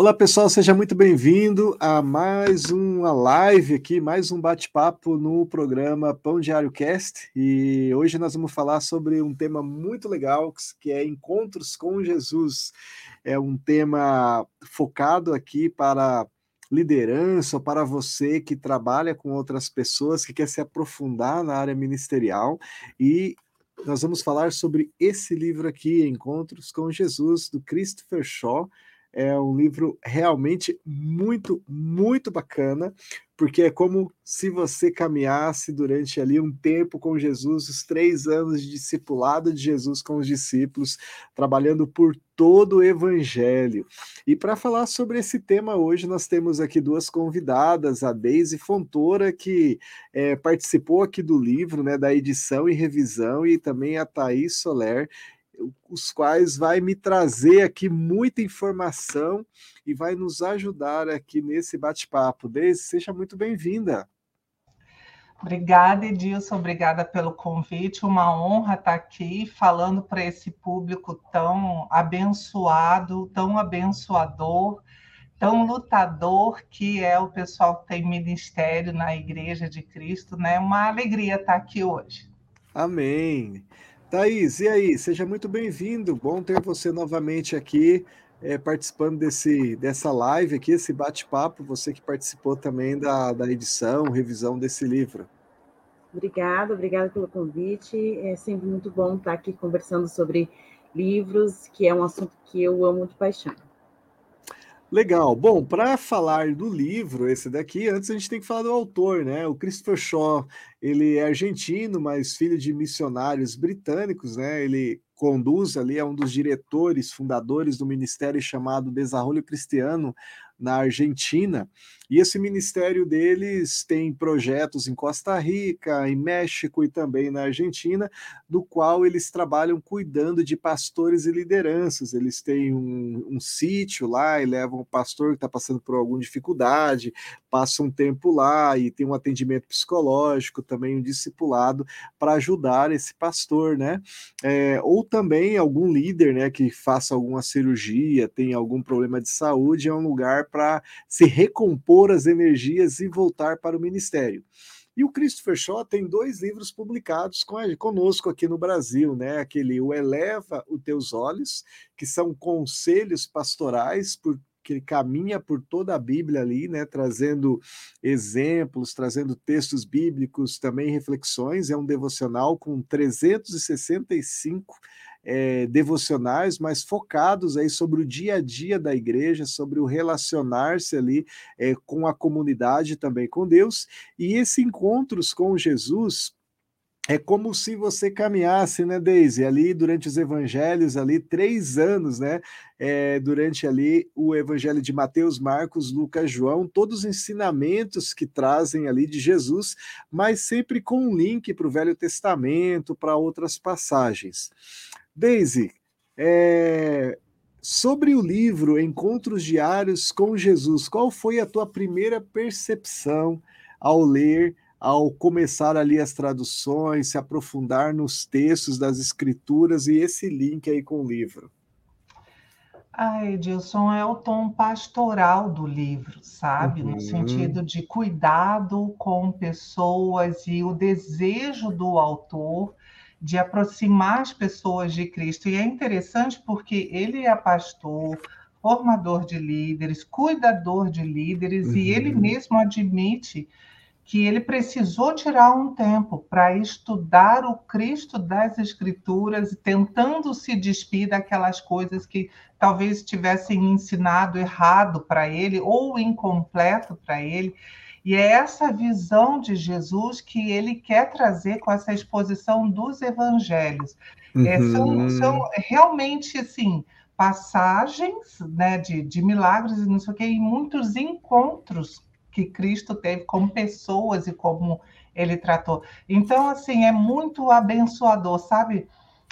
Olá pessoal, seja muito bem-vindo a mais uma live aqui, mais um bate-papo no programa Pão Diário Cast. E hoje nós vamos falar sobre um tema muito legal que é encontros com Jesus. É um tema focado aqui para liderança, para você que trabalha com outras pessoas, que quer se aprofundar na área ministerial e nós vamos falar sobre esse livro aqui, Encontros com Jesus, do Christopher Shaw. É um livro realmente muito, muito bacana, porque é como se você caminhasse durante ali um tempo com Jesus, os três anos de discipulado de Jesus com os discípulos, trabalhando por todo o Evangelho. E para falar sobre esse tema hoje, nós temos aqui duas convidadas, a Deise Fontoura, que é, participou aqui do livro, né, da edição e revisão, e também a Thaís Soler, os quais vai me trazer aqui muita informação e vai nos ajudar aqui nesse bate-papo. Deise, seja muito bem-vinda. Obrigada, Edilson, obrigada pelo convite. Uma honra estar aqui falando para esse público tão abençoado, tão abençoador, tão lutador que é o pessoal que tem ministério na Igreja de Cristo, né? Uma alegria estar aqui hoje. Amém. Thaís, e aí? Seja muito bem-vindo. Bom ter você novamente aqui é, participando desse, dessa live aqui, esse bate-papo. Você que participou também da, da edição, revisão desse livro. Obrigada, obrigada pelo convite. É sempre muito bom estar aqui conversando sobre livros, que é um assunto que eu amo de paixão. Legal. Bom, para falar do livro, esse daqui, antes a gente tem que falar do autor, né? O Christopher Shaw, ele é argentino, mas filho de missionários britânicos, né? Ele conduz ali, é um dos diretores, fundadores do ministério chamado Desarrollo Cristiano na Argentina. E esse ministério deles tem projetos em Costa Rica, em México e também na Argentina, do qual eles trabalham cuidando de pastores e lideranças. Eles têm um, um sítio lá e levam o pastor que está passando por alguma dificuldade, passa um tempo lá e tem um atendimento psicológico, também um discipulado para ajudar esse pastor, né? É, ou também algum líder, né, que faça alguma cirurgia, tem algum problema de saúde, é um lugar para se recompor as energias e voltar para o ministério. E o Christopher Shaw tem dois livros publicados com a, conosco aqui no Brasil, né? Aquele O Eleva os Teus Olhos, que são conselhos pastorais por que ele caminha por toda a Bíblia ali, né, trazendo exemplos, trazendo textos bíblicos, também reflexões. É um devocional com 365 é, devocionais, mas focados aí sobre o dia a dia da igreja, sobre o relacionar-se ali é, com a comunidade também com Deus. E esse encontros com Jesus é como se você caminhasse, né, Deise, ali durante os evangelhos, ali três anos, né, é, durante ali o evangelho de Mateus, Marcos, Lucas, João, todos os ensinamentos que trazem ali de Jesus, mas sempre com um link para o Velho Testamento, para outras passagens. Daisy, é, sobre o livro Encontros Diários com Jesus, qual foi a tua primeira percepção ao ler, ao começar ali as traduções, se aprofundar nos textos das escrituras e esse link aí com o livro? Ah, Edilson, é o tom pastoral do livro, sabe? Uhum. No sentido de cuidado com pessoas e o desejo do autor de aproximar as pessoas de Cristo. E é interessante porque ele é pastor, formador de líderes, cuidador de líderes, uhum. e ele mesmo admite que ele precisou tirar um tempo para estudar o Cristo das Escrituras, tentando se despir daquelas coisas que talvez tivessem ensinado errado para ele ou incompleto para ele. E é essa visão de Jesus que ele quer trazer com essa exposição dos evangelhos. Uhum. É, são, uhum. são, realmente assim passagens né, de, de milagres e não sei o quê, e muitos encontros que Cristo teve com pessoas e como ele tratou. Então, assim, é muito abençoador, sabe?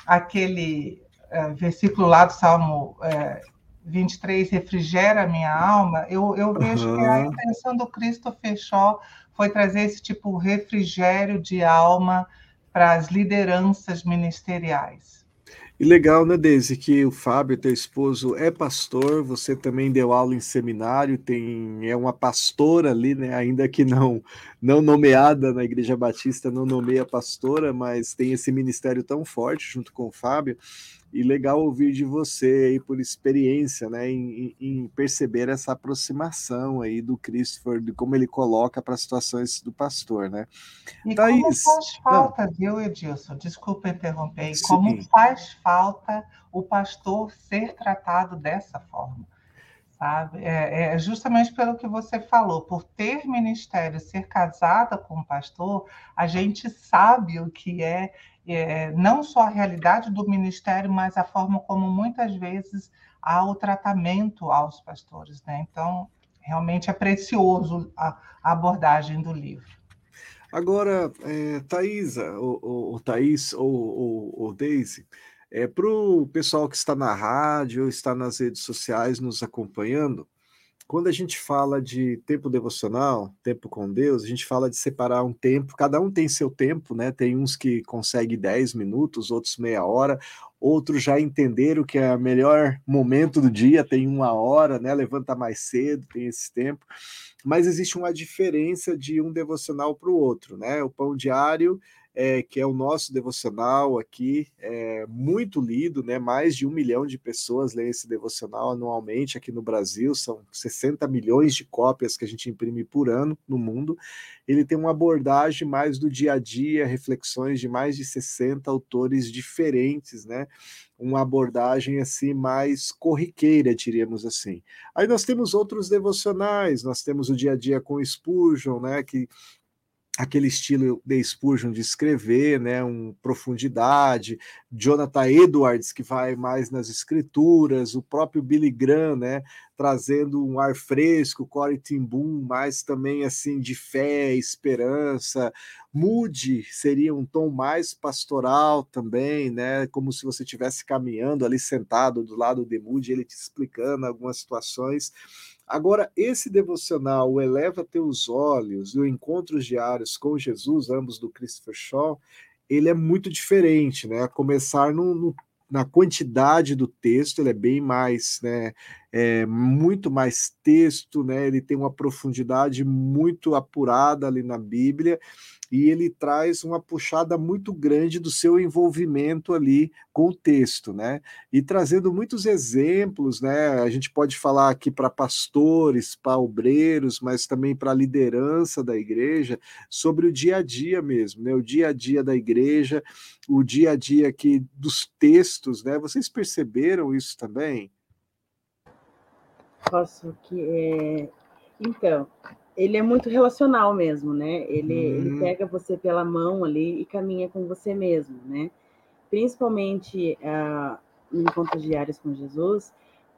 Aquele é, versículo lá do Salmo é, 23, refrigera a minha alma, eu, eu vejo uhum. que a intenção do Cristo fechou foi trazer esse tipo refrigério de alma para as lideranças ministeriais. E legal, né, Deise, que o Fábio, teu esposo, é pastor, você também deu aula em seminário, tem é uma pastora ali, né, ainda que não não nomeada na Igreja Batista, não nomeia pastora, mas tem esse ministério tão forte junto com o Fábio. E legal ouvir de você aí por experiência, né, em, em perceber essa aproximação aí do Christopher, de como ele coloca para as situações do pastor, né? E Thaís, como faz falta, ah, viu, Edilson? Desculpa interromper. E como faz falta o pastor ser tratado dessa forma sabe? É, é, justamente pelo que você falou, por ter ministério, ser casada com um pastor, a gente sabe o que é é, não só a realidade do ministério, mas a forma como muitas vezes há o tratamento aos pastores. Né? Então, realmente é precioso a, a abordagem do livro. Agora, é, Thaisa, ou, ou, Thaís, ou, ou, ou Daisy, é, para o pessoal que está na rádio, está nas redes sociais nos acompanhando, quando a gente fala de tempo devocional, tempo com Deus, a gente fala de separar um tempo, cada um tem seu tempo, né? Tem uns que conseguem 10 minutos, outros meia hora, outros já entenderam que é o melhor momento do dia, tem uma hora, né? Levanta mais cedo, tem esse tempo. Mas existe uma diferença de um devocional para o outro, né? O pão diário é, que é o nosso devocional aqui, é muito lido, né? Mais de um milhão de pessoas leem esse devocional anualmente aqui no Brasil, são 60 milhões de cópias que a gente imprime por ano no mundo. Ele tem uma abordagem mais do dia a dia, reflexões de mais de 60 autores diferentes, né? Uma abordagem assim mais corriqueira, diríamos assim. Aí nós temos outros devocionais, nós temos o dia a dia com Spurgeon, né? Que aquele estilo de Spurgeon de escrever, né, um profundidade, Jonathan Edwards que vai mais nas escrituras, o próprio Billy Graham, né, trazendo um ar fresco, Corey Timbun mais também assim de fé, esperança, Moody seria um tom mais pastoral também, né, como se você estivesse caminhando ali sentado do lado de Moody, ele te explicando algumas situações. Agora, esse devocional, o Eleva Teus Olhos e o Encontros Diários com Jesus, ambos do Christopher Shaw, ele é muito diferente, né? A começar no, no, na quantidade do texto, ele é bem mais, né? É, muito mais texto, né? Ele tem uma profundidade muito apurada ali na Bíblia e ele traz uma puxada muito grande do seu envolvimento ali com o texto, né? E trazendo muitos exemplos, né? A gente pode falar aqui para pastores, para obreiros, mas também para a liderança da igreja, sobre o dia a dia mesmo, né? O dia a dia da igreja, o dia a dia aqui dos textos, né? Vocês perceberam isso também? Posso que é... então ele é muito relacional mesmo, né? Ele, uhum. ele pega você pela mão ali e caminha com você mesmo, né? Principalmente uh, em encontros diários com Jesus,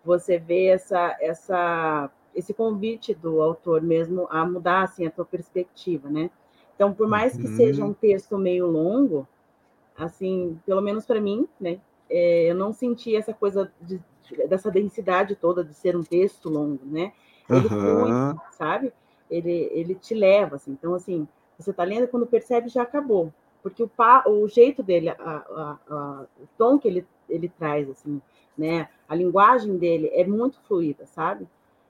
você vê essa, essa, esse convite do autor mesmo a mudar assim a tua perspectiva, né? Então, por mais que uhum. seja um texto meio longo, assim, pelo menos para mim, né? É, eu não senti essa coisa de, dessa densidade toda de ser um texto longo, né? Ele uhum. foi, sabe? ele, ele te leva, assim. Então, assim, você está lendo quando percebe já acabou, porque o, pa, o jeito dele, a, a, a, o tom que ele, ele traz, assim, né, a linguagem dele é muito fluida, sabe?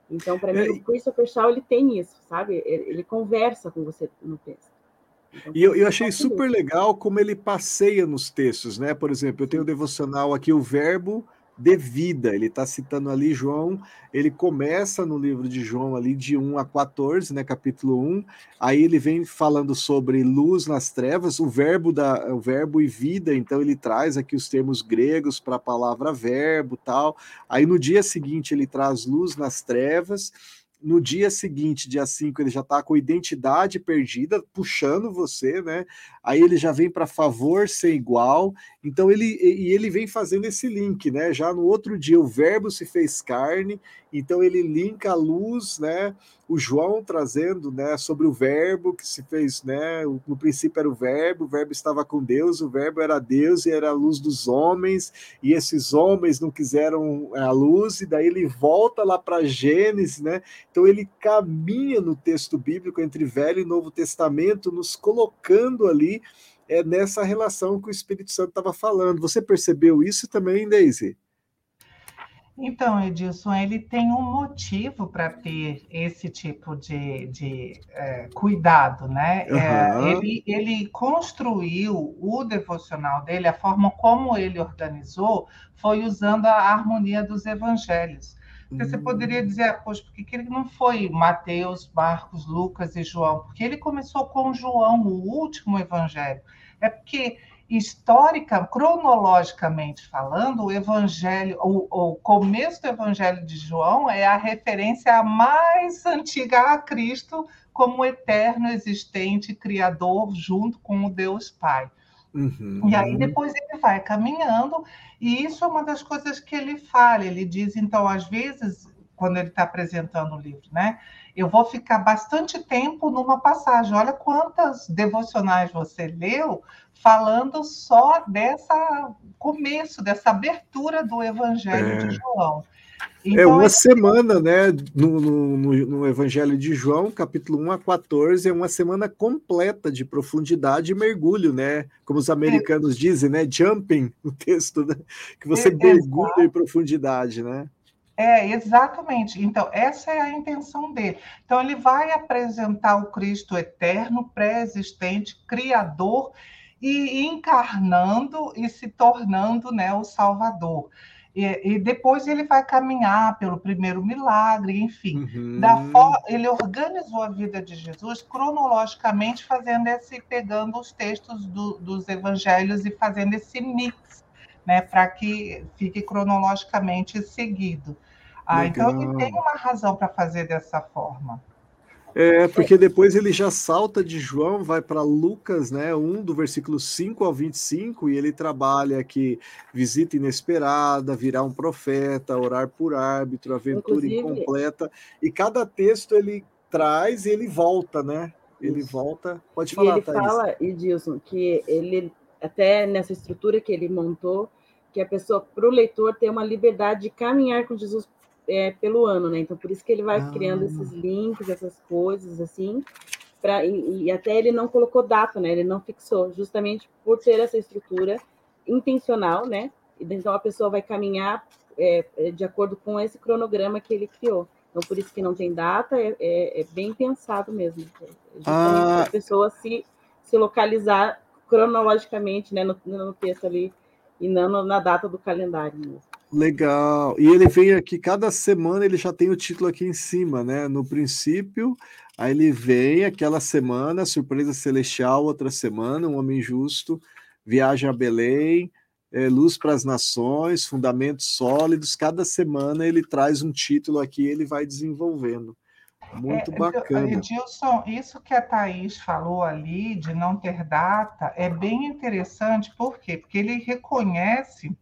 Então, para mim, é, o Christopher Shaw, ele tem isso, sabe? Ele, ele conversa com você no texto. Então, e eu, eu achei super legal como ele passeia nos textos, né? Por exemplo, eu tenho o devocional aqui, o verbo de vida. Ele está citando ali João, ele começa no livro de João ali de 1 a 14, né, capítulo 1. Aí ele vem falando sobre luz nas trevas, o verbo da o verbo e vida, então ele traz aqui os termos gregos para a palavra verbo, tal. Aí no dia seguinte ele traz luz nas trevas no dia seguinte, dia 5, ele já está com identidade perdida, puxando você, né? Aí ele já vem para favor ser igual. Então ele e ele vem fazendo esse link, né? Já no outro dia o verbo se fez carne, então ele linka a luz, né? O João trazendo, né, sobre o verbo que se fez, né? No princípio era o verbo, o verbo estava com Deus, o verbo era Deus e era a luz dos homens, e esses homens não quiseram a luz, e daí ele volta lá para Gênesis, né? Então ele caminha no texto bíblico entre Velho e Novo Testamento, nos colocando ali é nessa relação que o Espírito Santo estava falando. Você percebeu isso também, Daisy? Então, Edilson, ele tem um motivo para ter esse tipo de, de é, cuidado, né? Uhum. É, ele, ele construiu o devocional dele, a forma como ele organizou, foi usando a harmonia dos evangelhos. Porque você poderia dizer, ah, poxa, por que ele não foi Mateus, Marcos, Lucas e João? Porque ele começou com João, o último evangelho. É porque histórica, cronologicamente falando, o evangelho, o, o, começo do evangelho de João é a referência mais antiga a Cristo como eterno, existente, criador, junto com o Deus Pai. Uhum. E aí depois ele vai caminhando, e isso é uma das coisas que ele fala. Ele diz, então, às vezes, quando ele está apresentando o livro, né? Eu vou ficar bastante tempo numa passagem. Olha quantas devocionais você leu falando só dessa começo, dessa abertura do Evangelho é. de João. É então, é uma semana, né? No, no, no, Evangelho de João, capítulo 1 a 14, é uma semana completa de profundidade e mergulho, né? Como os americanos é. dizem, né? Jumping, o texto, né? Que você é, mergulha em profundidade, né? É, exatamente. Então, essa é a intenção dele. Então, ele vai apresentar o Cristo eterno, pré-existente, criador e encarnando e se tornando né, o Salvador. E, e, depois ele vai caminhar pelo primeiro milagre, enfim. Uhum. Da ele organizou a vida de Jesus cronologicamente, fazendo esse, pegando os textos do, dos evangelhos e fazendo esse mix, né, para que fique cronologicamente seguido. Ah, então ele tem uma razão para fazer dessa forma. É, porque depois ele já salta de João, vai para Lucas, né, 1 do versículo 5 ao 25, e ele trabalha aqui visita inesperada, virar um profeta, orar por árbitro, aventura Inclusive, incompleta, e cada texto ele traz e ele volta, né? Ele isso. volta. Pode falar, e ele Thaís. fala, Edilson, que ele até nessa estrutura que ele montou, que a pessoa, para o leitor, ter uma liberdade de caminhar com Jesus é, pelo ano, né? Então, por isso que ele vai ah. criando esses links, essas coisas, assim, pra, e, e, até ele não colocou data, né? Ele não fixou, justamente por ter essa estrutura intencional, né? Então, a pessoa vai caminhar é, é, de acordo com esse cronograma que ele criou. Então, por isso que não tem data, é, é, é bem pensado mesmo. É, justamente ah. a pessoa se, se localizar cronologicamente, né, no, no texto ali, e não na data do calendário mesmo. Legal. E ele vem aqui, cada semana ele já tem o título aqui em cima, né? No princípio, aí ele vem aquela semana, surpresa celestial, outra semana, um homem justo, viagem a Belém, é, luz para as nações, fundamentos sólidos. Cada semana ele traz um título aqui, ele vai desenvolvendo. Muito é, bacana. Edilson, isso que a Thaís falou ali, de não ter data, é bem interessante, por quê? Porque ele reconhece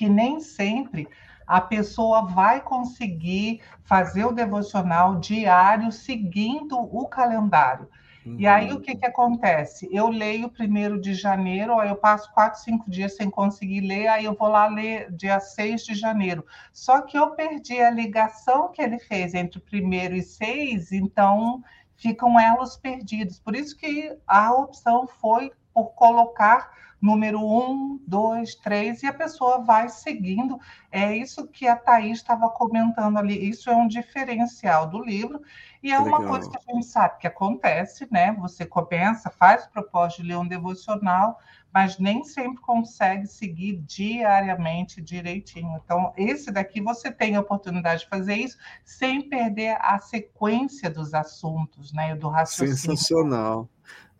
que nem sempre a pessoa vai conseguir fazer o devocional diário seguindo o calendário. Uhum. E aí o que, que acontece? Eu leio primeiro de janeiro, aí eu passo quatro, cinco dias sem conseguir ler, aí eu vou lá ler dia 6 de janeiro. Só que eu perdi a ligação que ele fez entre o primeiro e seis, então ficam elos perdidos. Por isso que a opção foi por colocar número um, dois, três, e a pessoa vai seguindo. É isso que a Thaís estava comentando ali. Isso é um diferencial do livro, e é uma coisa que a gente sabe que acontece, né? Você começa, faz o propósito de ler um devocional, mas nem sempre consegue seguir diariamente direitinho. Então, esse daqui você tem a oportunidade de fazer isso sem perder a sequência dos assuntos, né? Do raciocínio. Sensacional.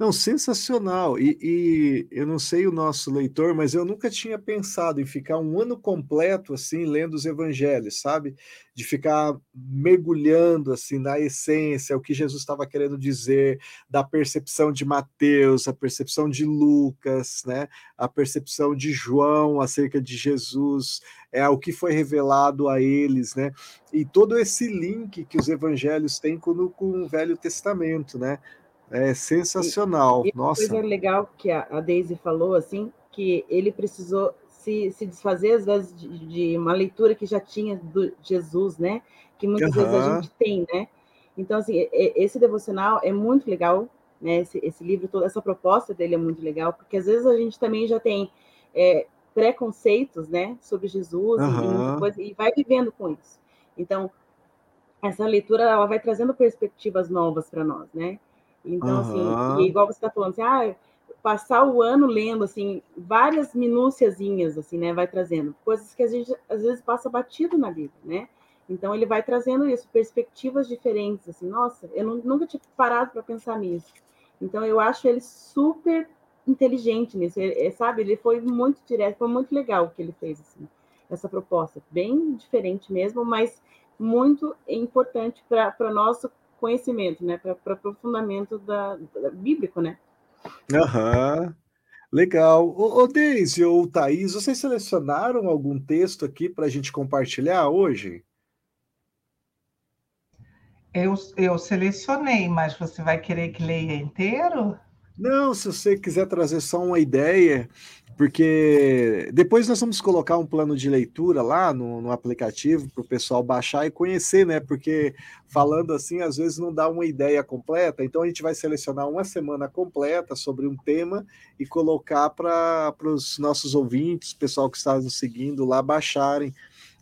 Não, sensacional. E, e, eu não sei o nosso leitor, mas eu nunca tinha pensado em ficar um ano completo assim lendo os evangelhos, sabe? De ficar mergulhando assim na essência, o que Jesus estava querendo dizer, da percepção de Mateus, a percepção de Lucas, né? A percepção de João acerca de Jesus, é o que foi revelado a eles, né? E todo esse link que os evangelhos têm com, com o Velho Testamento, né? É sensacional. E, e Nossa. coisa legal que a, a Daisy falou, assim, que ele precisou se, se desfazer, às vezes, de, de, uma leitura que já tinha do Jesus, né? Que muitas uhum. vezes a gente tem, né? Então, assim, esse devocional é muito legal, né? Esse, esse livro, toda essa proposta dele é muito legal, porque às vezes a gente também já tem é, preconceitos, né, sobre Jesus uhum. e, coisa, e vai vivendo com isso. Então, essa leitura ela vai trazendo perspectivas novas para nós, né? Então, uhum. assim, igual você está falando, assim, ah, passar o ano lendo, assim, várias minúciazinhas, assim, né, vai trazendo coisas que a gente às vezes passa batido na vida, né? Então ele vai trazendo isso, perspectivas diferentes, assim, nossa, eu não, nunca tinha parado para pensar nisso. Então eu acho ele super inteligente nisso, ele, é, sabe? Ele foi muito direto, foi muito legal o que ele fez, assim, essa proposta, bem diferente mesmo, mas muito importante para nosso conhecimento, né? Para o aprofundamento da, da, bíblico, né? Aham. Legal. Ô, ô Deise ou Thaís, vocês selecionaram algum texto aqui para a gente compartilhar hoje? Eu, eu selecionei, mas você vai querer que leia inteiro? Não, se você quiser trazer só uma ideia, porque depois nós vamos colocar um plano de leitura lá no, no aplicativo para o pessoal baixar e conhecer, né? Porque falando assim, às vezes não dá uma ideia completa, então a gente vai selecionar uma semana completa sobre um tema e colocar para os nossos ouvintes, pessoal que está nos seguindo lá, baixarem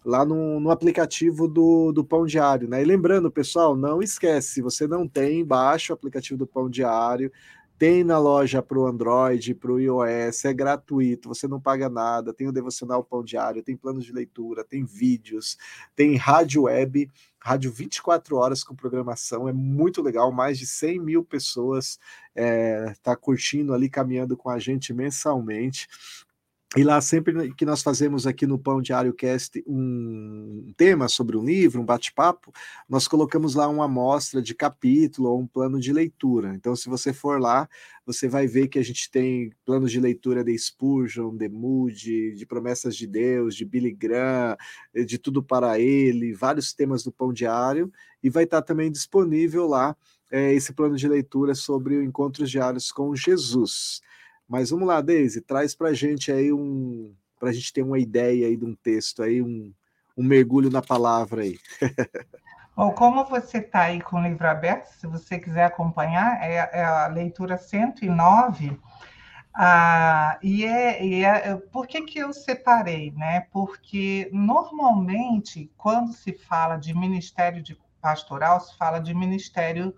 lá no, no aplicativo do, do Pão Diário, né? E lembrando, pessoal, não esquece, se você não tem, baixa o aplicativo do Pão Diário, tem na loja para o Android, para o iOS, é gratuito, você não paga nada. Tem o Devocional Pão Diário, tem planos de leitura, tem vídeos, tem rádio web, rádio 24 horas com programação, é muito legal. Mais de 100 mil pessoas é, tá curtindo ali, caminhando com a gente mensalmente. E lá, sempre que nós fazemos aqui no Pão Diário Cast um tema sobre um livro, um bate-papo, nós colocamos lá uma amostra de capítulo ou um plano de leitura. Então, se você for lá, você vai ver que a gente tem planos de leitura de Spurgeon, de Moody, de Promessas de Deus, de Billy Graham, de Tudo para Ele, vários temas do Pão Diário, e vai estar também disponível lá é, esse plano de leitura sobre encontros diários com Jesus. Mas vamos lá, Deise, traz para gente aí um, para a gente ter uma ideia aí de um texto aí, um, um mergulho na palavra aí. Bom, como você está aí com o livro aberto, se você quiser acompanhar, é, é a leitura 109. Ah, e é, e é, por que, que eu separei? Né? Porque normalmente, quando se fala de ministério de pastoral, se fala de ministério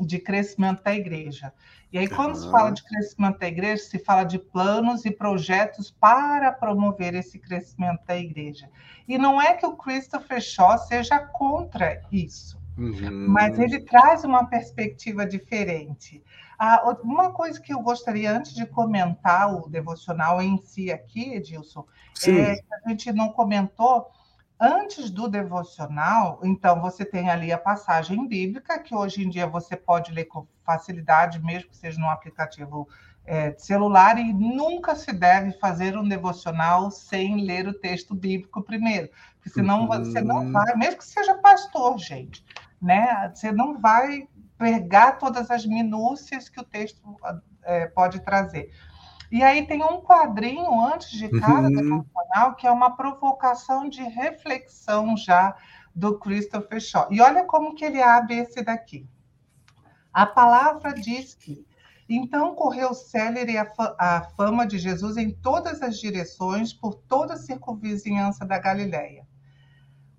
de crescimento da igreja. E aí, quando uhum. se fala de crescimento da igreja, se fala de planos e projetos para promover esse crescimento da igreja. E não é que o Christopher Shaw seja contra isso, uhum. mas ele traz uma perspectiva diferente. Ah, uma coisa que eu gostaria, antes de comentar o devocional em si aqui, Edilson, Sim. é que a gente não comentou Antes do devocional, então você tem ali a passagem bíblica, que hoje em dia você pode ler com facilidade, mesmo que seja num aplicativo é, celular, e nunca se deve fazer um devocional sem ler o texto bíblico primeiro, porque senão uhum. você não vai, mesmo que seja pastor, gente, né? Você não vai pegar todas as minúcias que o texto é, pode trazer. E aí tem um quadrinho antes de cada uhum. devocional que é uma provocação de reflexão já do Christopher Shaw. E olha como que ele abre esse daqui. A palavra diz que então correu célere a, a fama de Jesus em todas as direções, por toda a circunvizinhança da Galileia.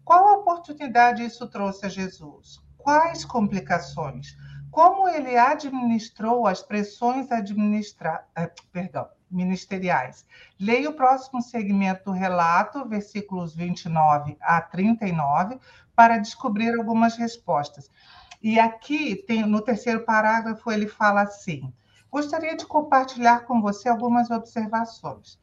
Qual oportunidade isso trouxe a Jesus? Quais complicações? Como ele administrou as pressões administra... Eh, perdão, ministeriais. Leia o próximo segmento do relato, versículos 29 a 39, para descobrir algumas respostas. E aqui, tem, no terceiro parágrafo, ele fala assim: gostaria de compartilhar com você algumas observações.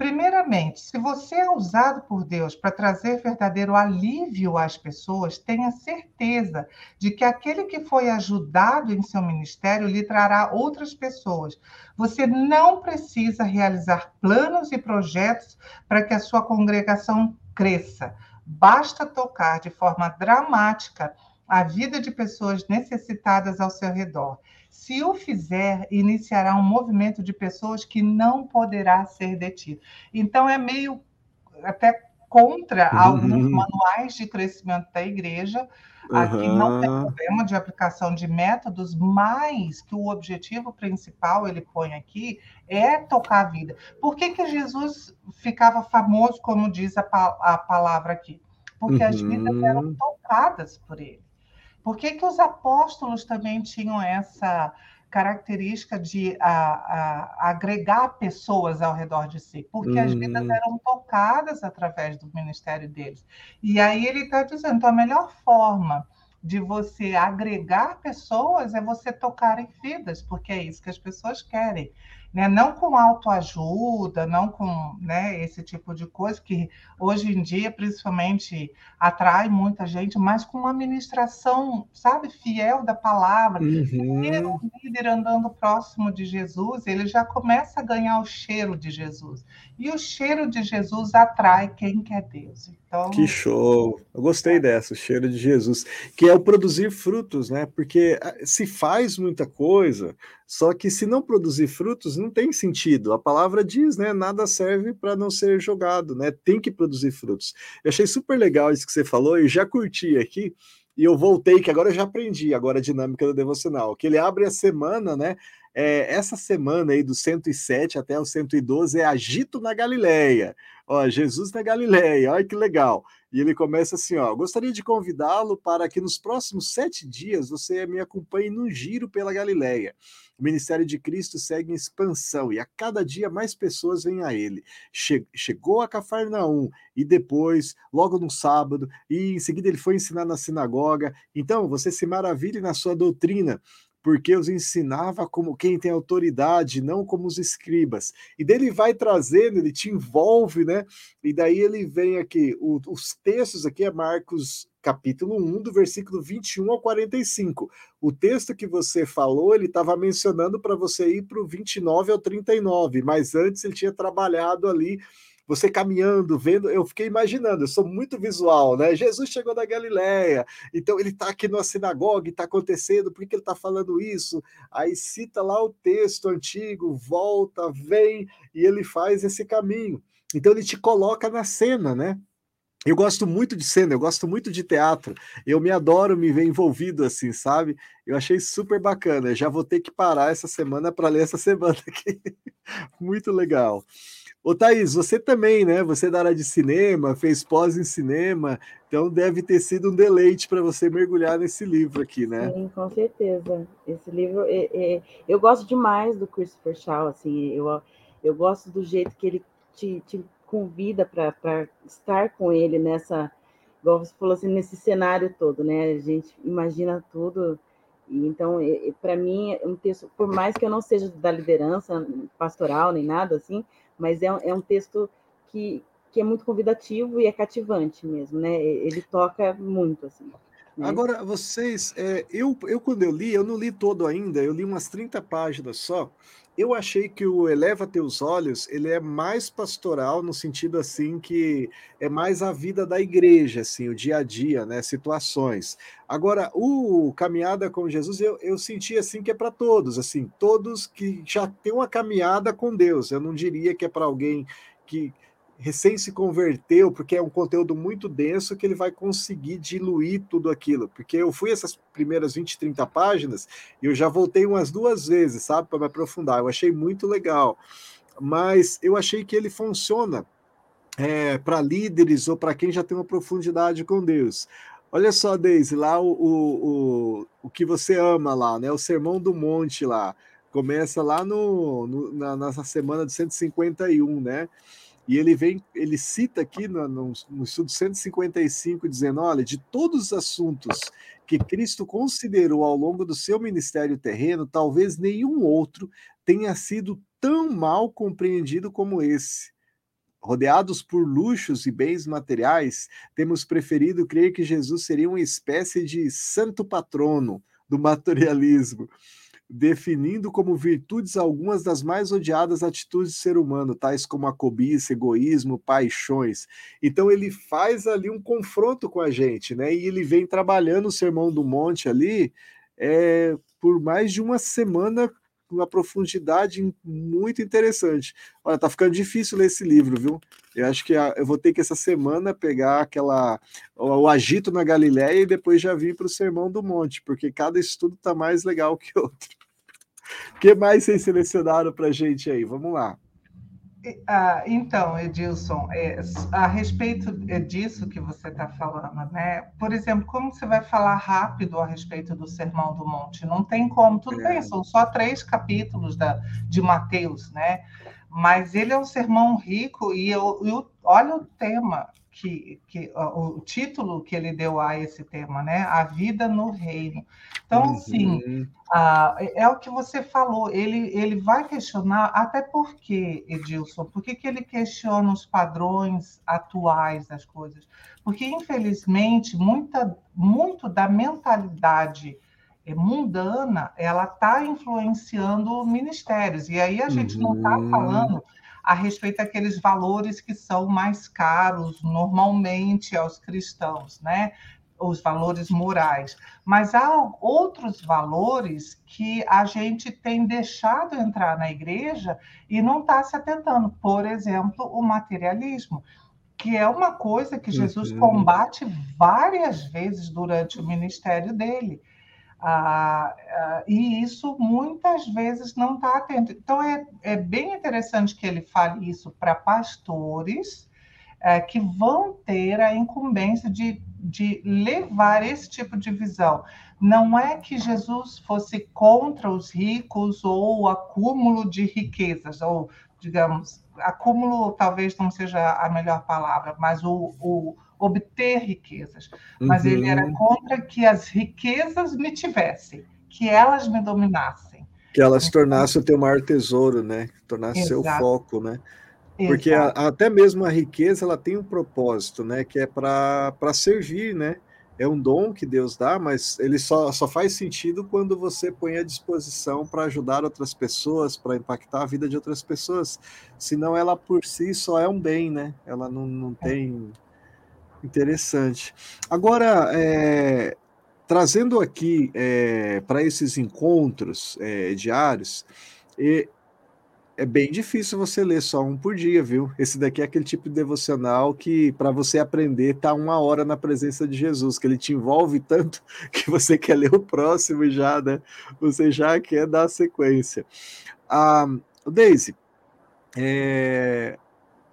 Primeiramente, se você é usado por Deus para trazer verdadeiro alívio às pessoas, tenha certeza de que aquele que foi ajudado em seu ministério lhe trará outras pessoas. Você não precisa realizar planos e projetos para que a sua congregação cresça. Basta tocar de forma dramática a vida de pessoas necessitadas ao seu redor. Se o fizer, iniciará um movimento de pessoas que não poderá ser detido. Então, é meio até contra uhum. alguns manuais de crescimento da igreja. Aqui uhum. não tem problema de aplicação de métodos, mas que o objetivo principal ele põe aqui é tocar a vida. Por que, que Jesus ficava famoso, como diz a, a palavra aqui? Porque uhum. as vidas eram uhum. tocadas por ele. Por que, que os apóstolos também tinham essa característica de a, a, agregar pessoas ao redor de si, porque as vidas hum. eram tocadas através do ministério deles. E aí ele está dizendo, então, a melhor forma de você agregar pessoas é você tocar em vidas, porque é isso que as pessoas querem né? não com autoajuda, não com né, esse tipo de coisa que hoje em dia, principalmente, atrai muita gente, mas com uma administração, sabe, fiel da palavra. Uhum. O líder andando próximo de Jesus, ele já começa a ganhar o cheiro de Jesus. E o cheiro de Jesus atrai quem quer Deus. Então... Que show! Eu gostei é. dessa, o cheiro de Jesus, que é o produzir frutos, né? Porque ah, se faz muita coisa, só que se não produzir frutos, não tem sentido. A palavra diz, né? Nada serve para não ser jogado, né? Tem que produzir frutos. Eu achei super legal isso que você falou e já curti aqui. E eu voltei, que agora eu já aprendi agora a dinâmica do devocional, que ele abre a semana, né? É, essa semana aí do 107 até o 112 é Agito na Galileia. Ó, Jesus na Galileia, olha que legal. E ele começa assim: ó, gostaria de convidá-lo para que nos próximos sete dias você me acompanhe num giro pela Galileia. O ministério de Cristo segue em expansão e a cada dia mais pessoas vêm a ele. Che chegou a Cafarnaum e depois, logo no sábado, e em seguida ele foi ensinar na sinagoga. Então, você se maravilhe na sua doutrina porque os ensinava como quem tem autoridade, não como os escribas. E dele vai trazendo, ele te envolve, né? E daí ele vem aqui, o, os textos aqui é Marcos capítulo 1, do versículo 21 ao 45. O texto que você falou, ele estava mencionando para você ir para o 29 ao 39, mas antes ele tinha trabalhado ali você caminhando, vendo, eu fiquei imaginando, eu sou muito visual, né? Jesus chegou da Galileia, então ele está aqui numa sinagoga está acontecendo, por que ele está falando isso? Aí cita lá o texto antigo, volta, vem, e ele faz esse caminho. Então ele te coloca na cena, né? Eu gosto muito de cena, eu gosto muito de teatro. Eu me adoro me ver envolvido assim, sabe? Eu achei super bacana. já vou ter que parar essa semana para ler essa semana aqui. muito legal. Ô Thaís, você também, né? Você é da área de cinema, fez pós em cinema, então deve ter sido um deleite para você mergulhar nesse livro aqui, né? Sim, com certeza. Esse livro, é, é, eu gosto demais do Christopher Shaw, assim, eu, eu gosto do jeito que ele te, te convida para estar com ele nessa, igual você falou assim, nesse cenário todo, né? A gente imagina tudo. Então, para mim, é um texto, por mais que eu não seja da liderança pastoral nem nada assim, mas é, é um texto que, que é muito convidativo e é cativante mesmo, né? Ele toca muito, assim. Né? Agora, vocês, é, eu, eu quando eu li, eu não li todo ainda, eu li umas 30 páginas só, eu achei que o Eleva Teus Olhos, ele é mais pastoral, no sentido assim que é mais a vida da igreja, assim, o dia a dia, né, situações. Agora, o Caminhada com Jesus, eu, eu senti assim que é para todos, assim, todos que já têm uma caminhada com Deus. Eu não diria que é para alguém que recém se converteu, porque é um conteúdo muito denso que ele vai conseguir diluir tudo aquilo. Porque eu fui essas primeiras 20, 30 páginas e eu já voltei umas duas vezes, sabe, para me aprofundar. Eu achei muito legal. Mas eu achei que ele funciona é, para líderes ou para quem já tem uma profundidade com Deus. Olha só, Deise, lá o, o, o, que você ama lá, né? O Sermão do Monte lá. Começa lá no, no na, nessa semana de 151, né? E ele vem, ele cita aqui no, no, no estudo 155, dizendo: olha, de todos os assuntos que Cristo considerou ao longo do seu ministério terreno, talvez nenhum outro tenha sido tão mal compreendido como esse. Rodeados por luxos e bens materiais, temos preferido crer que Jesus seria uma espécie de santo patrono do materialismo definindo como virtudes algumas das mais odiadas atitudes do ser humano, tais como a cobiça, egoísmo, paixões. Então ele faz ali um confronto com a gente, né? E ele vem trabalhando o Sermão do Monte ali é, por mais de uma semana uma profundidade muito interessante. Olha, tá ficando difícil ler esse livro, viu? Eu acho que eu vou ter que essa semana pegar aquela o, agito na Galileia e depois já vir para o Sermão do Monte, porque cada estudo tá mais legal que outro. O que mais vocês selecionaram para gente aí? Vamos lá. Ah, então, Edilson, é, a respeito disso que você está falando, né? Por exemplo, como você vai falar rápido a respeito do Sermão do Monte? Não tem como, tudo bem, é. são só três capítulos da, de Mateus, né? Mas ele é um sermão rico e eu, eu olha o tema que, que o título que ele deu a esse tema, né? A vida no reino. Então, uhum. assim, é, é o que você falou. Ele, ele vai questionar, até porque, Edilson, por que, que ele questiona os padrões atuais das coisas? Porque, infelizmente, muita, muito da mentalidade mundana ela está influenciando ministérios. E aí a gente tá uhum. não está falando a respeito daqueles valores que são mais caros normalmente aos cristãos, né? Os valores morais. Mas há outros valores que a gente tem deixado entrar na igreja e não está se atentando. Por exemplo, o materialismo que é uma coisa que Jesus uhum. combate várias vezes durante o ministério dele. Ah, ah, e isso muitas vezes não está atento. Então, é, é bem interessante que ele fale isso para pastores é, que vão ter a incumbência de, de levar esse tipo de visão. Não é que Jesus fosse contra os ricos ou o acúmulo de riquezas, ou, digamos, acúmulo talvez não seja a melhor palavra, mas o, o obter riquezas, mas uhum. ele era uhum. contra que as riquezas me tivessem, que elas me dominassem. Que elas então, tornassem o teu maior tesouro, né? Tornasse seu foco, né? Porque a, até mesmo a riqueza ela tem um propósito, né? Que é para servir, né? É um dom que Deus dá, mas ele só, só faz sentido quando você põe à disposição para ajudar outras pessoas, para impactar a vida de outras pessoas. Senão ela por si só é um bem, né? Ela não, não é. Interessante. Agora, é, trazendo aqui é, para esses encontros é, diários, é bem difícil você ler só um por dia, viu? Esse daqui é aquele tipo de devocional que, para você aprender, tá uma hora na presença de Jesus, que ele te envolve tanto que você quer ler o próximo e já, né? Você já quer dar sequência. Ah, Daisy, é,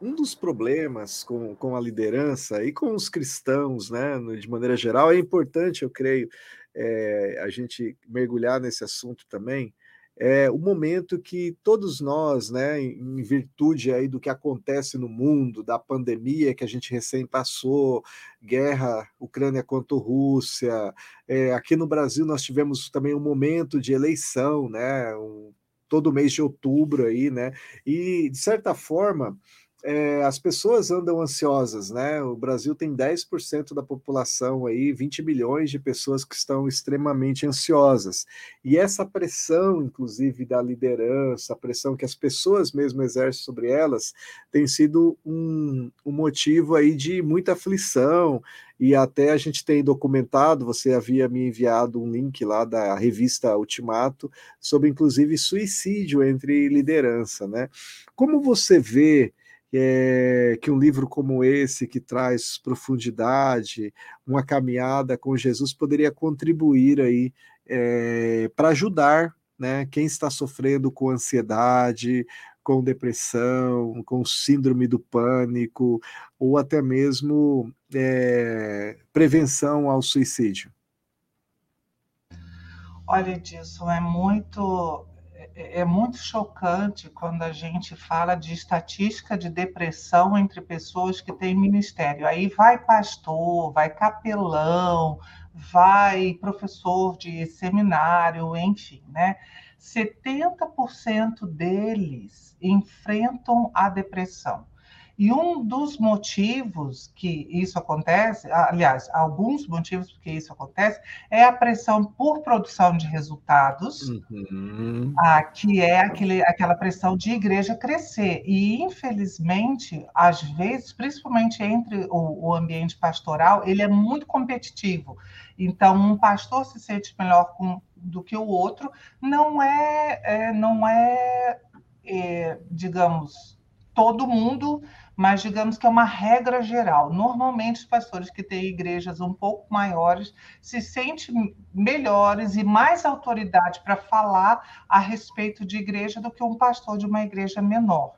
um dos problemas com, com a liderança e com os cristãos, né, de maneira geral, é importante, eu creio, é, a gente mergulhar nesse assunto também, é o momento que todos nós, né, em virtude aí do que acontece no mundo, da pandemia que a gente recém passou, guerra Ucrânia contra Rússia, é, aqui no Brasil nós tivemos também um momento de eleição, né, um, todo mês de outubro aí, né, e de certa forma é, as pessoas andam ansiosas, né? O Brasil tem 10% da população aí, 20 milhões de pessoas que estão extremamente ansiosas. E essa pressão, inclusive, da liderança, a pressão que as pessoas mesmo exercem sobre elas, tem sido um, um motivo aí de muita aflição, e até a gente tem documentado, você havia me enviado um link lá da revista Ultimato, sobre inclusive suicídio entre liderança, né? Como você vê é, que um livro como esse, que traz profundidade, uma caminhada com Jesus, poderia contribuir aí é, para ajudar né, quem está sofrendo com ansiedade, com depressão, com síndrome do pânico, ou até mesmo é, prevenção ao suicídio. Olha, Edilson, é muito é, é muito chocante quando a gente fala de estatística de depressão entre pessoas que têm ministério. Aí vai pastor, vai capelão, vai professor de seminário, enfim, né? 70% deles enfrentam a depressão. E um dos motivos que isso acontece, aliás, alguns motivos que isso acontece, é a pressão por produção de resultados, uhum. a, que é aquele, aquela pressão de igreja crescer. E, infelizmente, às vezes, principalmente entre o, o ambiente pastoral, ele é muito competitivo. Então, um pastor se sente melhor com, do que o outro, não é, é não é, é, digamos, todo mundo, mas digamos que é uma regra geral. Normalmente, os pastores que têm igrejas um pouco maiores se sentem melhores e mais autoridade para falar a respeito de igreja do que um pastor de uma igreja menor.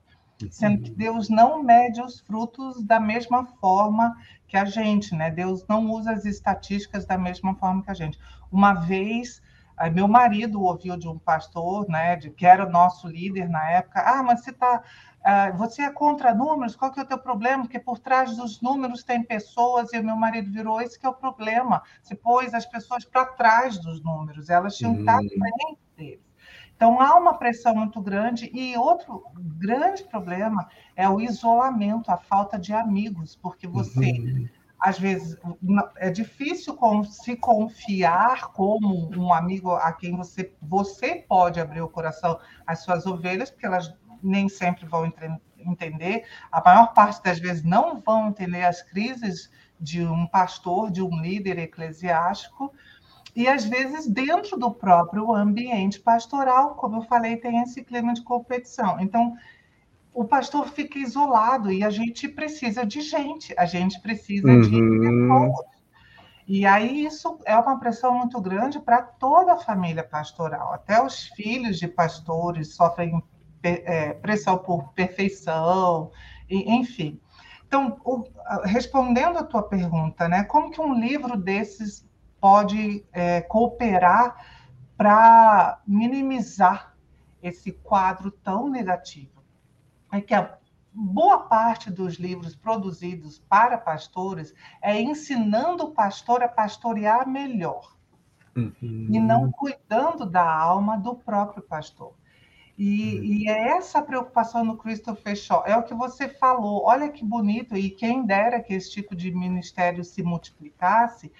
Sendo que Deus não mede os frutos da mesma forma que a gente, né? Deus não usa as estatísticas da mesma forma que a gente. Uma vez, meu marido ouviu de um pastor, né, de, que era o nosso líder na época, ah, mas você está Uh, você é contra números? Qual que é o teu problema? Porque por trás dos números tem pessoas e o meu marido virou esse que é o problema. Você pôs as pessoas para trás dos números, elas tinham que estar à frente deles. Então, há uma pressão muito grande. E outro grande problema é o isolamento, a falta de amigos, porque você, uhum. Às vezes, é difícil se confiar como um amigo a quem você, você pode abrir o coração às suas ovelhas, porque elas nem sempre vão entender, a maior parte das vezes não vão entender as crises de um pastor, de um líder eclesiástico e às vezes dentro do próprio ambiente pastoral, como eu falei, tem esse clima de competição. Então, o pastor fica isolado e a gente precisa de gente, a gente precisa uhum. de pessoas. E aí isso é uma pressão muito grande para toda a família pastoral. Até os filhos de pastores sofrem é, pressão por perfeição, e, enfim. Então, respondendo à tua pergunta, né, como que um livro desses pode é, cooperar para minimizar esse quadro tão negativo. É que a boa parte dos livros produzidos para pastores é ensinando o pastor a pastorear melhor uhum. e não cuidando da alma do próprio pastor. E, uhum. e, é essa preocupação no Christopher Shaw. É o que você falou. Olha que bonito. E quem dera que esse tipo de ministério se multiplicasse,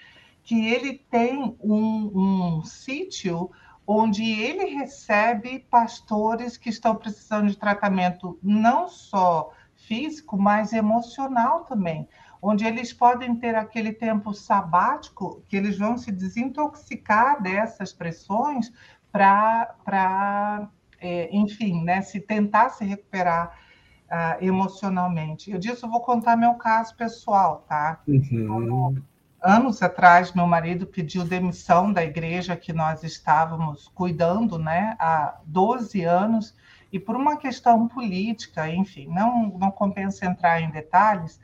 que ele tem um, um sítio onde ele recebe pastores que estão precisando de tratamento não só físico, mas emocional também, onde eles podem ter aquele tempo sabático que eles vão se desintoxicar dessas pressões para, é, enfim, né, se tentar se recuperar uh, emocionalmente. Eu disse, eu vou contar meu caso pessoal, tá? Uhum anos atrás, meu marido pediu demissão da igreja que nós estávamos cuidando, né, há 12 anos, e por uma questão política, enfim, não, não compensa entrar em detalhes,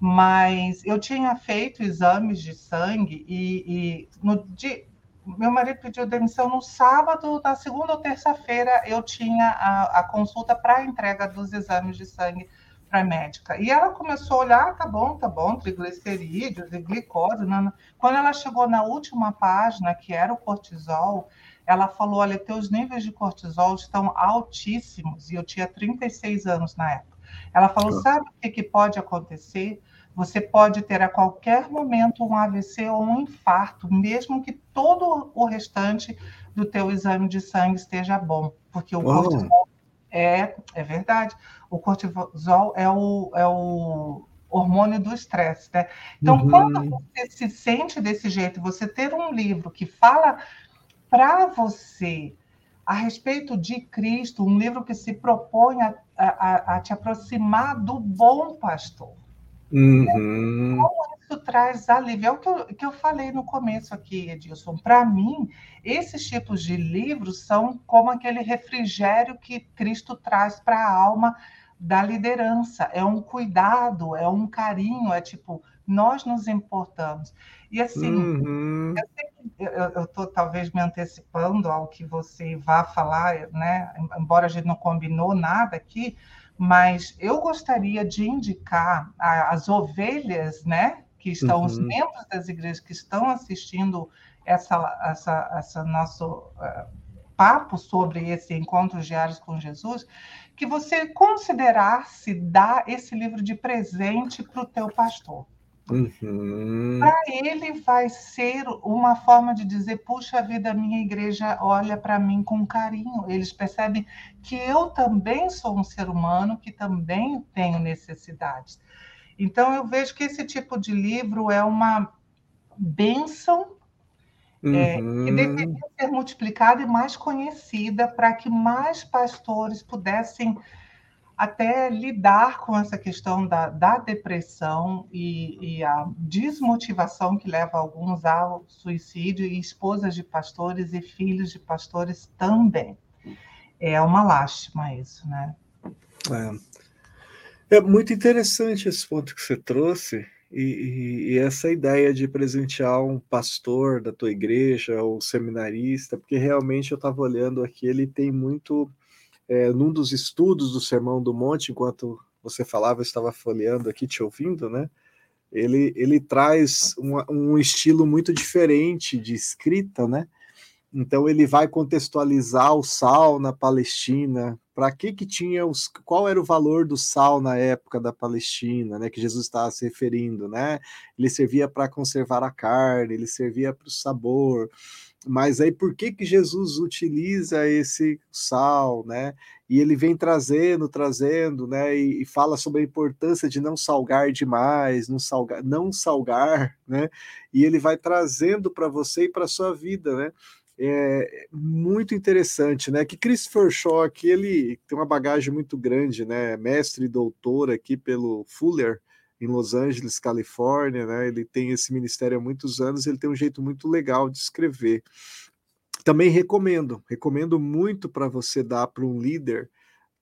mas eu tinha feito exames de sangue e, e no dia, meu marido pediu demissão no sábado, na segunda ou terça-feira eu tinha a, a consulta para entrega dos exames de sangue para a médica. E ela começou a olhar, tá bom, tá bom, triglicerídeos e glicose. Não, Quando ela chegou na última página, que era o cortisol, ela falou: olha, teus níveis de cortisol estão altíssimos. E eu tinha 36 anos na época. Ela falou: sabe o que, que pode acontecer? Você pode ter a qualquer momento um AVC ou um infarto, mesmo que todo o restante do teu exame de sangue esteja bom, porque o cortisol é, é verdade. O cortisol é o, é o hormônio do estresse, né? Então, uhum. quando você se sente desse jeito, você ter um livro que fala para você a respeito de Cristo, um livro que se propõe a, a, a te aproximar do bom pastor. Uhum. Como isso traz alívio? É o que eu, que eu falei no começo aqui, Edilson. Para mim, esses tipos de livros são como aquele refrigério que Cristo traz para a alma da liderança. É um cuidado, é um carinho, é tipo, nós nos importamos. E assim, uhum. eu estou talvez me antecipando ao que você vá falar, né? Embora a gente não combinou nada aqui, mas eu gostaria de indicar as ovelhas, né? Que estão, uhum. os membros das igrejas que estão assistindo essa, essa, essa nosso uh, papo sobre esse encontro diários com Jesus, que você considerasse dar esse livro de presente para o teu pastor. Uhum. Para ele vai ser uma forma de dizer: puxa vida, minha igreja olha para mim com carinho. Eles percebem que eu também sou um ser humano, que também tenho necessidades. Então, eu vejo que esse tipo de livro é uma bênção uhum. é, que uhum. deveria ser multiplicada e mais conhecida para que mais pastores pudessem até lidar com essa questão da, da depressão e, e, a desmotivação que leva alguns ao suicídio, e esposas de pastores e filhos de pastores também. É uma lástima isso, né? É, é muito interessante esse ponto que você trouxe, e, e, e, essa ideia de presentear um pastor da tua igreja ou seminarista, porque realmente eu estava olhando aqui, ele tem muito é, num dos estudos do Sermão do Monte, enquanto você falava, eu estava folheando aqui, te ouvindo, né? Ele, ele traz um, um estilo muito diferente de escrita, né? Então ele vai contextualizar o sal na Palestina, para que que tinha os, qual era o valor do sal na época da Palestina, né, que Jesus estava se referindo, né? Ele servia para conservar a carne, ele servia para o sabor. Mas aí por que que Jesus utiliza esse sal, né? E ele vem trazendo, trazendo, né? E, e fala sobre a importância de não salgar demais, não salgar, não salgar, né? E ele vai trazendo para você e para sua vida, né? É muito interessante, né? Que Christopher Shaw ele tem uma bagagem muito grande, né? Mestre e doutor aqui pelo Fuller, em Los Angeles, Califórnia, né? Ele tem esse ministério há muitos anos, ele tem um jeito muito legal de escrever. Também recomendo, recomendo muito para você dar para um líder,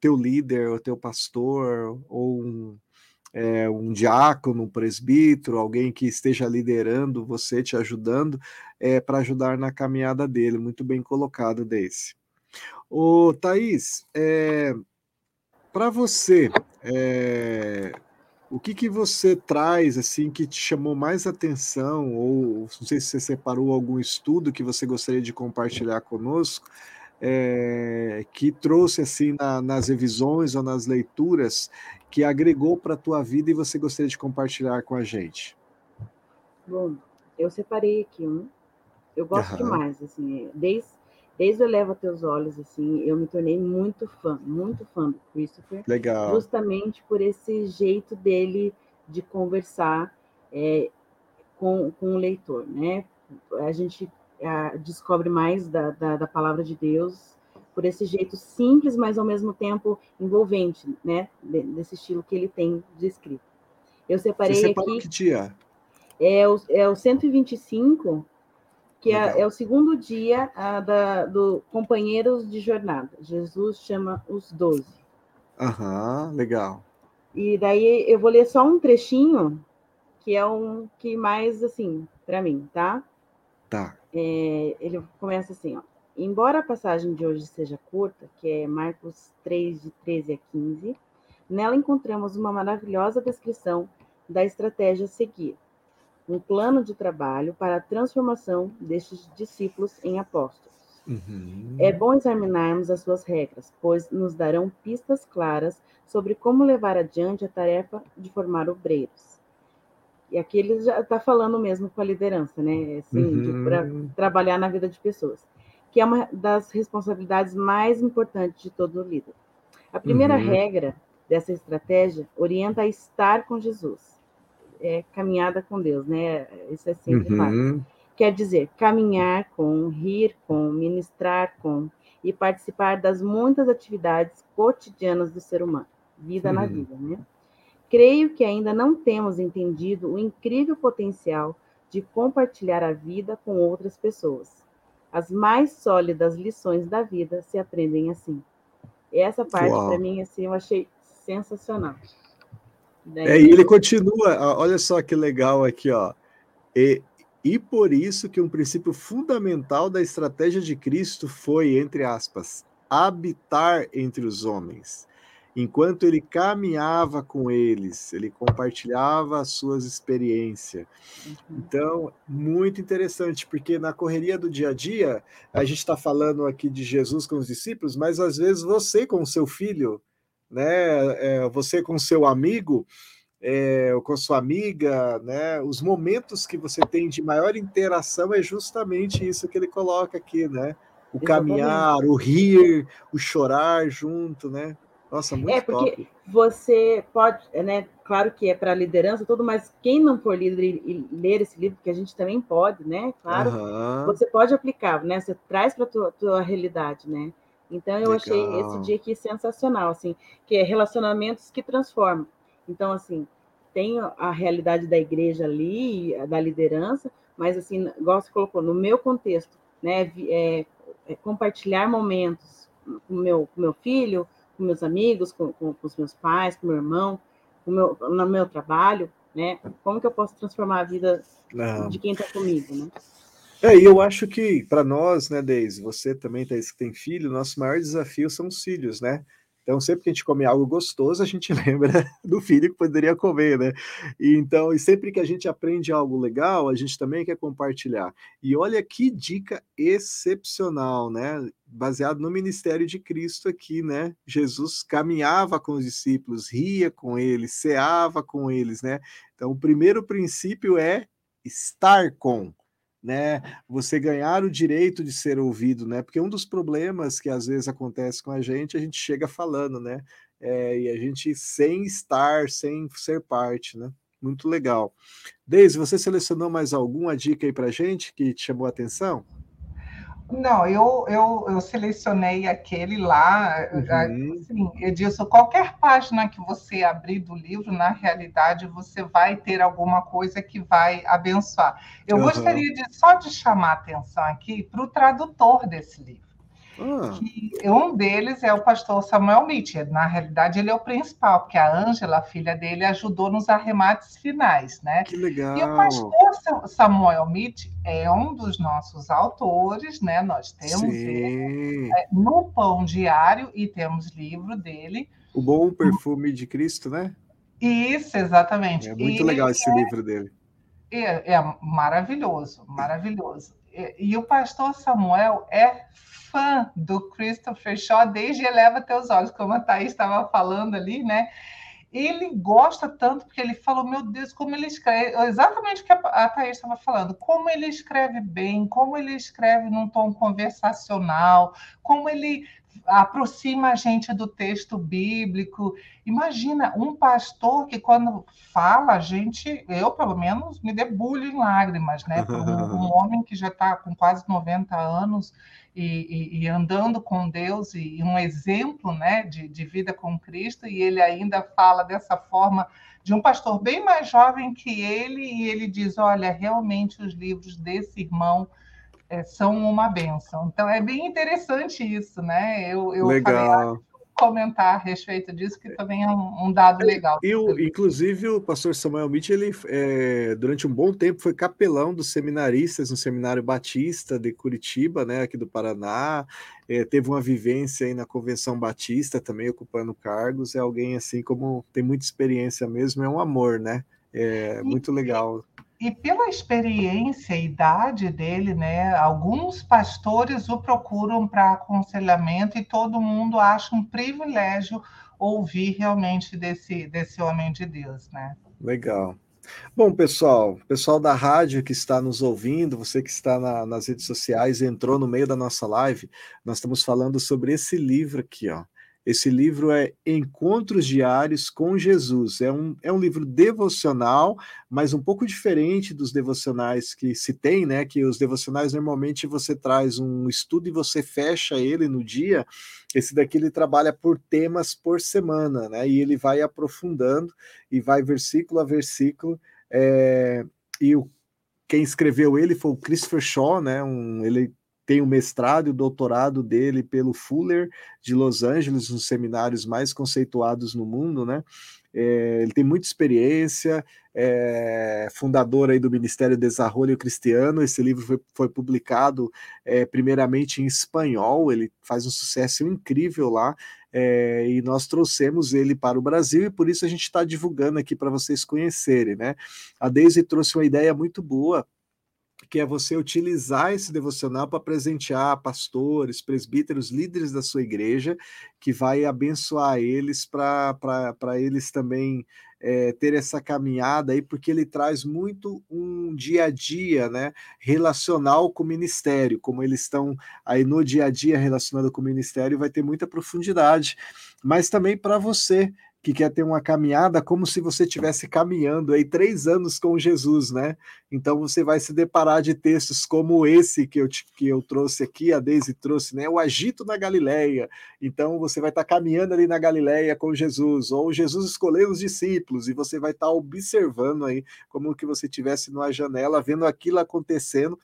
teu líder, ou teu pastor, ou um, é, um diácono, um presbítero, alguém que esteja liderando você, te ajudando, é, para ajudar na caminhada dele. Muito bem colocado, Daisy. Ô, Thaís, é, para você, é, o que, que você traz assim que te chamou mais atenção, ou não sei se você separou algum estudo que você gostaria de compartilhar conosco, é, que trouxe assim na, nas revisões ou nas leituras que agregou para a tua vida e você gostaria de compartilhar com a gente? Bom, eu separei aqui um. Eu gosto uhum. demais, assim, desde desde eu levo teus olhos, assim, eu me tornei muito fã, muito fã do Christopher. Legal. Justamente por esse jeito dele de conversar é, com, com o leitor, né? A gente a, descobre mais da, da, da, palavra de Deus por esse jeito simples, mas ao mesmo tempo envolvente, né? Desse estilo que ele tem de escrita. Eu separei Você aqui. Que dia? É o, é o 125 que é, é, o segundo dia a, da, do Companheiros de Jornada. Jesus chama os doze. Aham, legal. E daí eu vou ler só um trechinho, que é um que mais, assim, para mim, tá? Tá. É, ele começa assim, ó. Embora a passagem de hoje seja curta, que é Marcos 3, de 13 a 15, nela encontramos uma maravilhosa descrição da estratégia a seguir um plano de trabalho para a transformação destes discípulos em apóstolos. Uhum. É bom examinarmos as suas regras, pois nos darão pistas claras sobre como levar adiante a tarefa de formar obreiros. E aqui ele já está falando mesmo com a liderança, né? Assim, uhum. para trabalhar na vida de pessoas, que é uma das responsabilidades mais importantes de todo líder. A primeira uhum. regra dessa estratégia orienta a estar com Jesus é, caminhada com Deus, né? Isso é sempre uhum. fácil. Quer dizer, caminhar com, rir com, ministrar com e participar das muitas atividades cotidianas do ser humano, vida uhum. na vida, né? Creio que ainda não temos entendido o incrível potencial de compartilhar a vida com outras pessoas. As mais sólidas lições da vida se aprendem assim. Essa parte, para mim, assim, eu achei sensacional. É, e ele continua, olha só que legal aqui, ó. E, e por isso que um princípio fundamental da estratégia de Cristo foi, entre aspas, habitar entre os homens. Enquanto ele caminhava com eles, ele compartilhava as suas experiências. Uhum. Então, muito interessante, porque na correria do dia a dia, a gente está falando aqui de Jesus com os discípulos, mas às vezes você com o seu filho, né? É, você com seu amigo, é, com sua amiga, né? Os momentos que você tem de maior interação é justamente isso que ele coloca aqui, né? O Exatamente. caminhar, o rir, o chorar junto, né? Nossa, muito É, porque top. você pode, né? Claro que é para liderança, tudo, mas quem não for líder e ler esse livro, que a gente também pode, né? Claro, Aham, você pode aplicar, né? Você traz para a tua, tua realidade, né? Então eu achei esse legal. dia aqui sensacional, assim, que é relacionamentos que transformam. Então, assim, tem a realidade da igreja ali, da liderança, mas assim, igual você colocou, no meu contexto, né? é, é compartilhar momentos com meu, com meu filho, com meus amigos, com, com, com os meus pais, com meu irmão, com meu, no meu trabalho, né? Como que eu posso transformar a vida Não. de quem está comigo, né? É, e eu acho que para nós, né, Deise, você também que tem filho, nosso maior desafio são os filhos, né? Então, sempre que a gente come algo gostoso, a gente lembra do filho que poderia comer, né? E então, e sempre que a gente aprende algo legal, a gente também quer compartilhar. E olha que dica excepcional, né? Baseado no ministério de Cristo aqui, né? Jesus caminhava com os discípulos, ria com eles, ceava com eles, né? Então, o primeiro princípio é estar com né, você ganhar o direito de ser ouvido, né, porque um dos problemas que às vezes acontece com a gente, a gente chega falando, né, é, e a gente sem estar, sem ser parte, né, muito legal. Deise, você selecionou mais alguma dica aí pra gente que te chamou a atenção? Não, eu, eu, eu selecionei aquele lá, Uhum. assim, Edilson, qualquer página que você abrir do livro, na realidade, você vai ter alguma coisa que vai abençoar. Eu Aham. gostaria de, só de chamar a atenção aqui para o tradutor desse livro. Que um deles é o pastor Samuel Mitchell. Na realidade, ele é o principal, porque a Ângela, filha dele, ajudou nos arremates finais, né? que E o legal. pastor Sa- Samuel Mitchell é um dos nossos autores, né? Nós temos ele Sim. no Pão Diário e temos livro dele. O bom perfume de Cristo, né? Isso, exatamente. É muito E legal esse livro dele. É, é maravilhoso, maravilhoso. E, o pastor Samuel é fã do Christopher Shaw desde Eleva Teus Olhos, como a Thaís estava falando ali, né? Ele gosta tanto porque ele falou, meu Deus, como ele escreve, exatamente o que a Thaís estava falando, como ele escreve bem, como ele escreve num tom conversacional, como ele aproxima a gente do texto bíblico. Imagina um pastor que quando fala, a gente, eu pelo menos me debulho em lágrimas, né? Um, um homem que já está com quase 90 anos e, e, e, andando com Deus e, e um exemplo, né, de, de vida com Cristo e ele ainda fala dessa forma de um pastor bem mais jovem que ele e ele diz, olha, realmente os livros desse irmão é, são uma benção. Então é bem interessante isso, né? Eu, eu Legal. falei, comentar a respeito disso, que também é um, um dado legal. E o, inclusive, o pastor Samuel Mitchell, ele, é, durante um bom tempo, foi capelão dos seminaristas no Seminário Batista de Curitiba, né, aqui do Paraná. É, teve uma vivência aí na Convenção Batista também, ocupando cargos. É alguém assim como tem muita experiência mesmo, é um amor, né? É muito legal. E pela experiência e idade dele, né, alguns pastores o procuram para aconselhamento e todo mundo acha um privilégio ouvir realmente desse, desse homem de Deus, né? Legal. Bom, pessoal, pessoal da rádio que está nos ouvindo, você que está na, nas redes sociais, entrou no meio da nossa live, nós estamos falando sobre esse livro aqui, ó. Esse livro é Encontros Diários com Jesus. É um, é um livro devocional, mas um pouco diferente dos devocionais que se tem, né? Que os devocionais normalmente você traz um estudo e você fecha ele no dia. Esse daqui ele trabalha por temas por semana, né? E ele vai aprofundando e vai versículo a versículo. É, e o, quem escreveu ele foi o Christopher Shaw, né? Um, ele tem o mestrado e o doutorado dele pelo Fuller de Los Angeles, um dos seminários mais conceituados no mundo, né? É, ele tem muita experiência, é, fundador aí do Ministério de Desarrollo Cristiano. Esse livro foi, foi publicado é, primeiramente em espanhol, ele faz um sucesso incrível lá. É, e nós trouxemos ele para o Brasil e por isso a gente está divulgando aqui para vocês conhecerem, né? A Daisy trouxe uma ideia muito boa que é você utilizar esse devocional para presentear pastores, presbíteros, líderes da sua igreja, que vai abençoar eles para eles também é, ter essa caminhada aí, porque ele traz muito um dia a dia, né, relacional com o ministério, como eles estão aí no dia a dia relacionado com o ministério, vai ter muita profundidade, mas também para você que quer ter uma caminhada como se você estivesse caminhando aí três anos com Jesus, né? Então você vai se deparar de textos como esse que eu, que eu trouxe aqui, a Deise trouxe, né? O agito na Galileia. Então você vai estar caminhando ali na Galileia com Jesus, ou Jesus escolheu os discípulos, e você vai estar observando aí como que você estivesse numa janela, vendo aquilo acontecendo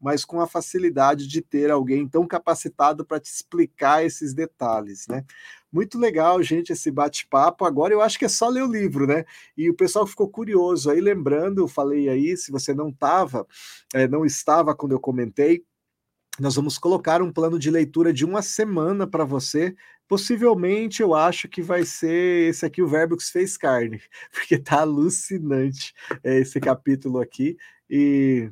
mas com a facilidade de ter alguém tão capacitado para te explicar esses detalhes, né? Muito legal, gente, esse bate-papo. Agora eu acho que é só ler o livro, né? E o pessoal ficou curioso aí, lembrando, eu falei aí, se você não estava, é, não estava quando eu comentei, nós vamos colocar um plano de leitura de uma semana para você. Possivelmente eu acho que vai ser esse aqui, o Verbo que fez carne, porque tá alucinante é, esse capítulo aqui. E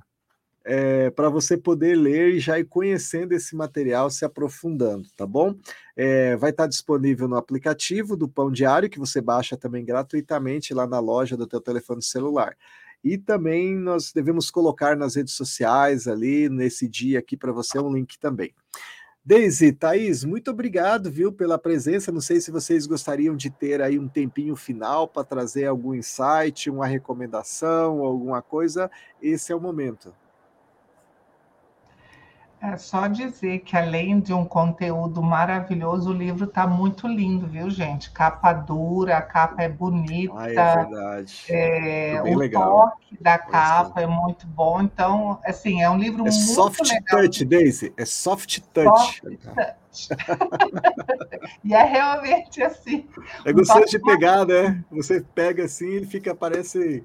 é, para você poder ler e já ir conhecendo esse material, se aprofundando, tá bom? É, vai estar tá disponível no aplicativo do Pão Diário, que você baixa também gratuitamente lá na loja do teu telefone celular. E também nós devemos colocar nas redes sociais ali, nesse dia aqui para você, um link também. Deise, Thaís, muito obrigado, viu, pela presença. Não sei se vocês gostariam de ter aí um tempinho final para trazer algum insight, uma recomendação, alguma coisa. Esse é o momento. É só dizer que, além de um conteúdo maravilhoso, o livro está muito lindo, viu, gente? Capa dura, a capa é bonita. Ah, é verdade. É, o legal. toque da capa é muito bom. Então, assim, é um livro é muito soft legal. touch, Daisy. É soft touch. Soft touch. e é realmente assim. É gostoso de pegar, né? Você pega assim, ele fica, parece.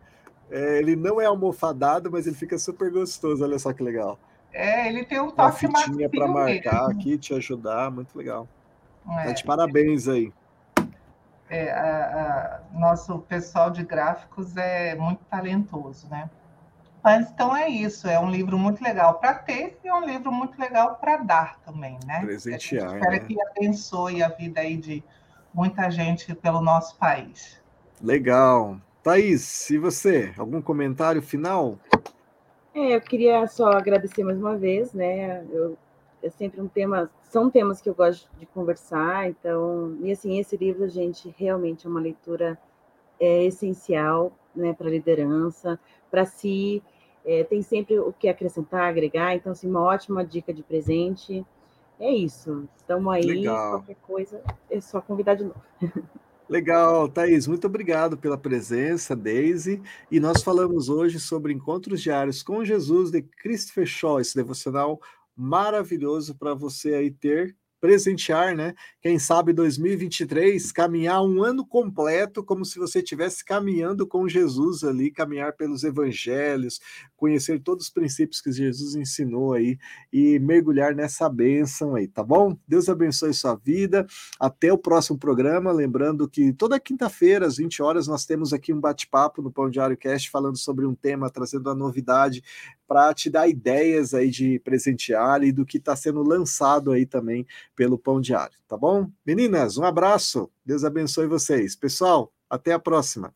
É, ele não é almofadado, mas ele fica super gostoso. Olha só que legal. É, ele tem um toque Uma fitinha para marcar mesmo. aqui, te ajudar, muito legal. É. Tá de parabéns aí. É, a, a, nosso pessoal de gráficos é muito talentoso, né? Mas então é isso, é um livro muito legal para ter e é um livro muito legal para dar também, né? Presentear. Espero né? que abençoe a vida aí de muita gente pelo nosso país. Legal. Thaís, e você? Algum comentário final? É, eu queria só agradecer mais uma vez, né? Eu, é sempre um tema, são temas que eu gosto de conversar, então, e assim, esse livro, gente, realmente é uma leitura é, essencial, né, para liderança, para si, é, tem sempre o que acrescentar, agregar, então, assim, uma ótima dica de presente. É isso, estamos aí, Legal. qualquer coisa, é só convidar de novo. Legal, Thaís, muito obrigado pela presença, Daisy. E nós falamos hoje sobre encontros diários com Jesus de Christopher Shaw, esse devocional maravilhoso para você aí ter presentear, né? Quem sabe 2023 caminhar um ano completo como se você estivesse caminhando com Jesus ali, caminhar pelos evangelhos, conhecer todos os princípios que Jesus ensinou aí e mergulhar nessa bênção aí, tá bom? Deus abençoe sua vida. Até o próximo programa, lembrando que toda quinta-feira às 20 horas nós temos aqui um bate-papo no Pão Diário Cast falando sobre um tema, trazendo a novidade para te dar ideias aí de presentear e do que está sendo lançado aí também pelo Pão Diário, tá bom? Meninas, um abraço, Deus abençoe vocês. Pessoal, até a próxima.